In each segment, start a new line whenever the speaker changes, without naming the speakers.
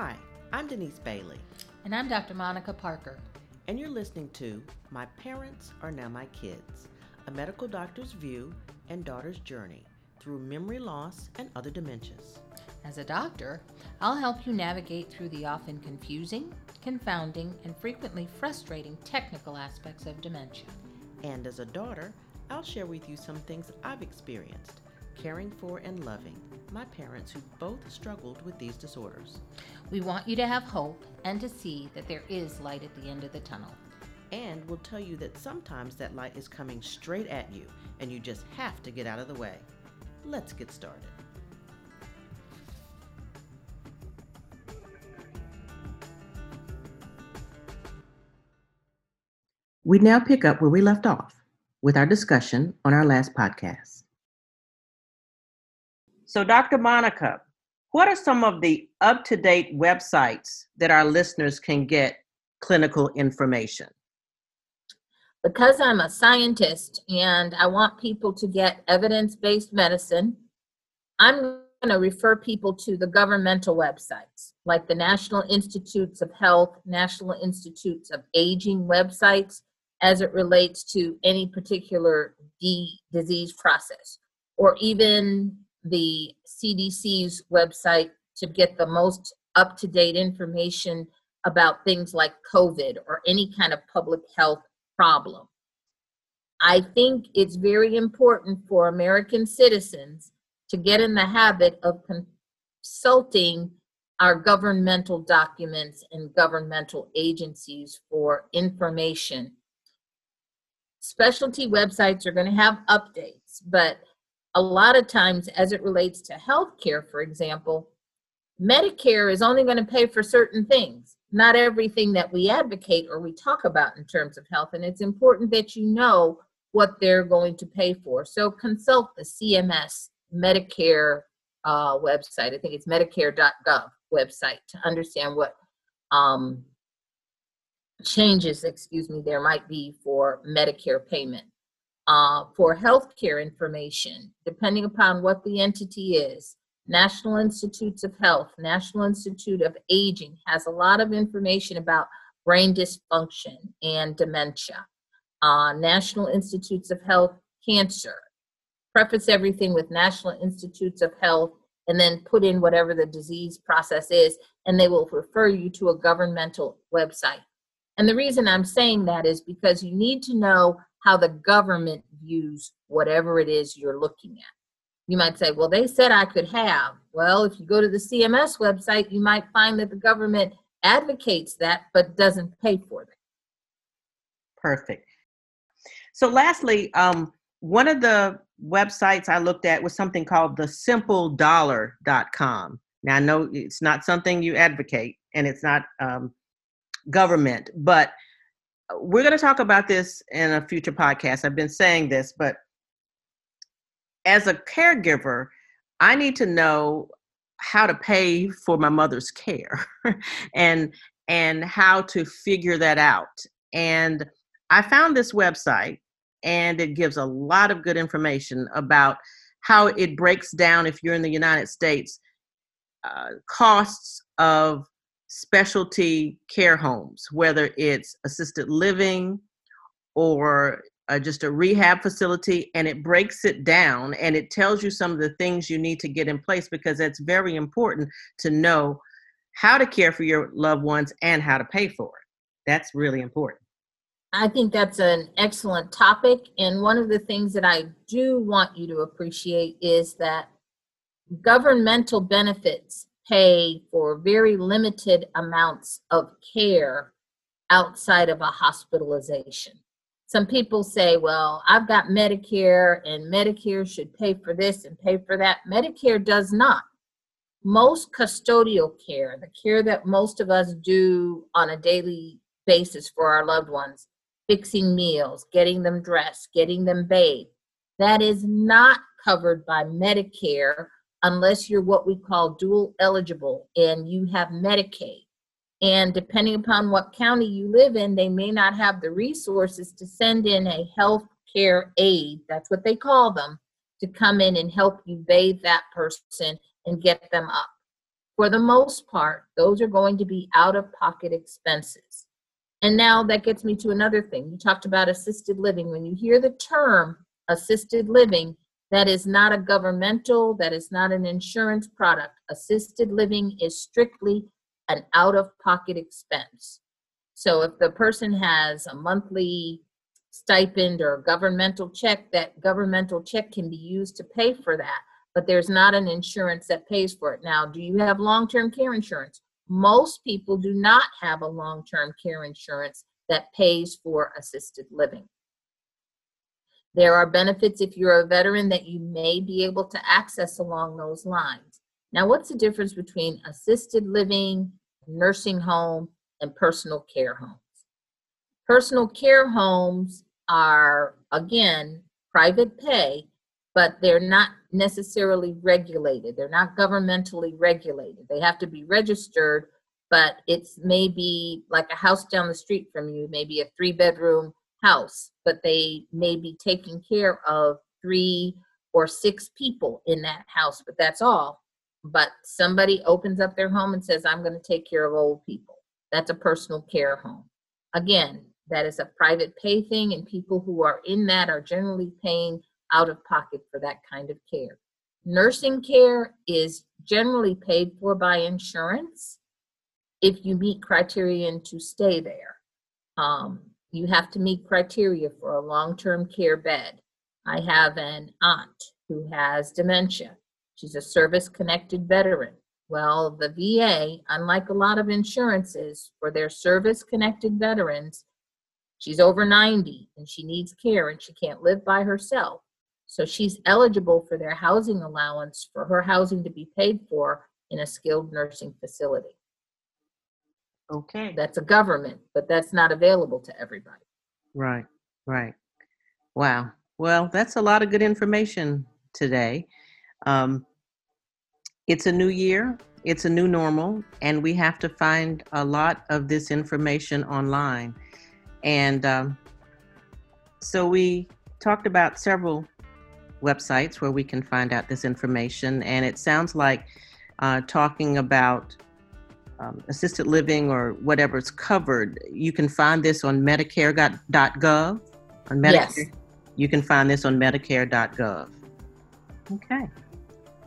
Hi, I'm Denise Bailey.
And I'm Dr. Monica Parker.
And you're listening to My Parents Are Now My Kids, a medical doctor's view and daughter's journey through memory loss and other dementias.
As a doctor, I'll help you navigate through the often confusing, confounding, and frequently frustrating technical aspects of dementia.
And as a daughter, I'll share with you some things I've experienced caring for and loving my parents who both struggled with these disorders.
We want you to have hope and to see that there is light at the end of the tunnel.
And we'll tell you that sometimes that light is coming straight at you and you just have to get out of the way. Let's get started. We now pick up where we left off with our discussion on our last podcast. So, Dr. Monica, what are some of the up to date websites that our listeners can get clinical information?
Because I'm a scientist and I want people to get evidence based medicine, I'm going to refer people to the governmental websites like the National Institutes of Health, National Institutes of Aging websites as it relates to any particular disease process, or even the CDC's website to get the most up to date information about things like COVID or any kind of public health problem. I think it's very important for American citizens to get in the habit of consulting our governmental documents and governmental agencies for information. Specialty websites are going to have updates, but a lot of times, as it relates to healthcare, for example, Medicare is only going to pay for certain things, not everything that we advocate or we talk about in terms of health. And it's important that you know what they're going to pay for. So consult the CMS Medicare uh, website. I think it's medicare.gov website to understand what um, changes, excuse me, there might be for Medicare payment uh, for healthcare information, depending upon what the entity is. National Institutes of Health, National Institute of Aging has a lot of information about brain dysfunction and dementia. Uh, National Institutes of Health, cancer. Preface everything with National Institutes of Health and then put in whatever the disease process is, and they will refer you to a governmental website. And the reason I'm saying that is because you need to know how the government views whatever it is you're looking at. You might say, well, they said I could have. Well, if you go to the CMS website, you might find that the government advocates that but doesn't pay for it.
Perfect. So, lastly, um, one of the websites I looked at was something called the simpledollar.com. Now, I know it's not something you advocate and it's not um, government, but we're going to talk about this in a future podcast. I've been saying this, but as a caregiver, I need to know how to pay for my mother's care and and how to figure that out. And I found this website and it gives a lot of good information about how it breaks down if you're in the United States uh, costs of specialty care homes, whether it's assisted living or uh, just a rehab facility, and it breaks it down and it tells you some of the things you need to get in place because it's very important to know how to care for your loved ones and how to pay for it. That's really important.
I think that's an excellent topic. And one of the things that I do want you to appreciate is that governmental benefits pay for very limited amounts of care outside of a hospitalization. Some people say, well, I've got Medicare and Medicare should pay for this and pay for that. Medicare does not. Most custodial care, the care that most of us do on a daily basis for our loved ones, fixing meals, getting them dressed, getting them bathed, that is not covered by Medicare unless you're what we call dual eligible and you have Medicaid. And depending upon what county you live in, they may not have the resources to send in a health care aide, that's what they call them, to come in and help you bathe that person and get them up. for the most part, those are going to be out of pocket expenses. And now that gets me to another thing. You talked about assisted living. When you hear the term assisted living, that is not a governmental, that is not an insurance product. Assisted living is strictly an out of pocket expense. So if the person has a monthly stipend or governmental check, that governmental check can be used to pay for that. But there's not an insurance that pays for it. Now, do you have long term care insurance? Most people do not have a long term care insurance that pays for assisted living. There are benefits if you're a veteran that you may be able to access along those lines. Now, what's the difference between assisted living, nursing home, and personal care homes? Personal care homes are, again, private pay, but they're not necessarily regulated. They're not governmentally regulated. They have to be registered, but it's maybe like a house down the street from you, maybe a three bedroom house, but they may be taking care of three or six people in that house, but that's all. But somebody opens up their home and says, I'm going to take care of old people. That's a personal care home. Again, that is a private pay thing, and people who are in that are generally paying out of pocket for that kind of care. Nursing care is generally paid for by insurance if you meet criterion to stay there. Um, you have to meet criteria for a long term care bed. I have an aunt who has dementia. She's a service connected veteran. Well, the VA, unlike a lot of insurances for their service connected veterans, she's over 90 and she needs care and she can't live by herself. So she's eligible for their housing allowance for her housing to be paid for in a skilled nursing facility.
Okay.
That's a government, but that's not available to everybody.
Right, right. Wow. Well, that's a lot of good information today. Um, it's a new year, it's a new normal, and we have to find a lot of this information online. And um, so we talked about several websites where we can find out this information, and it sounds like uh, talking about um, assisted living or whatever's covered, you can find this on Medicare.gov. On Medicare,
Yes.
you can find this on Medicare.gov. Okay.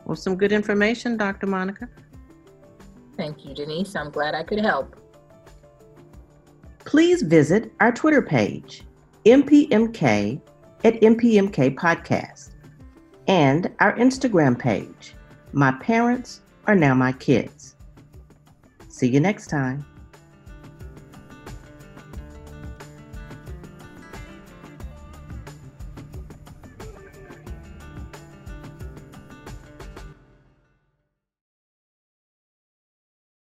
Well, some good information, Dr. Monica.
Thank you, Denise. I'm glad I could help.
Please visit our Twitter page, MPMK at MPMK Podcast, and our Instagram page, My Parents Are Now My Kids. See you next time.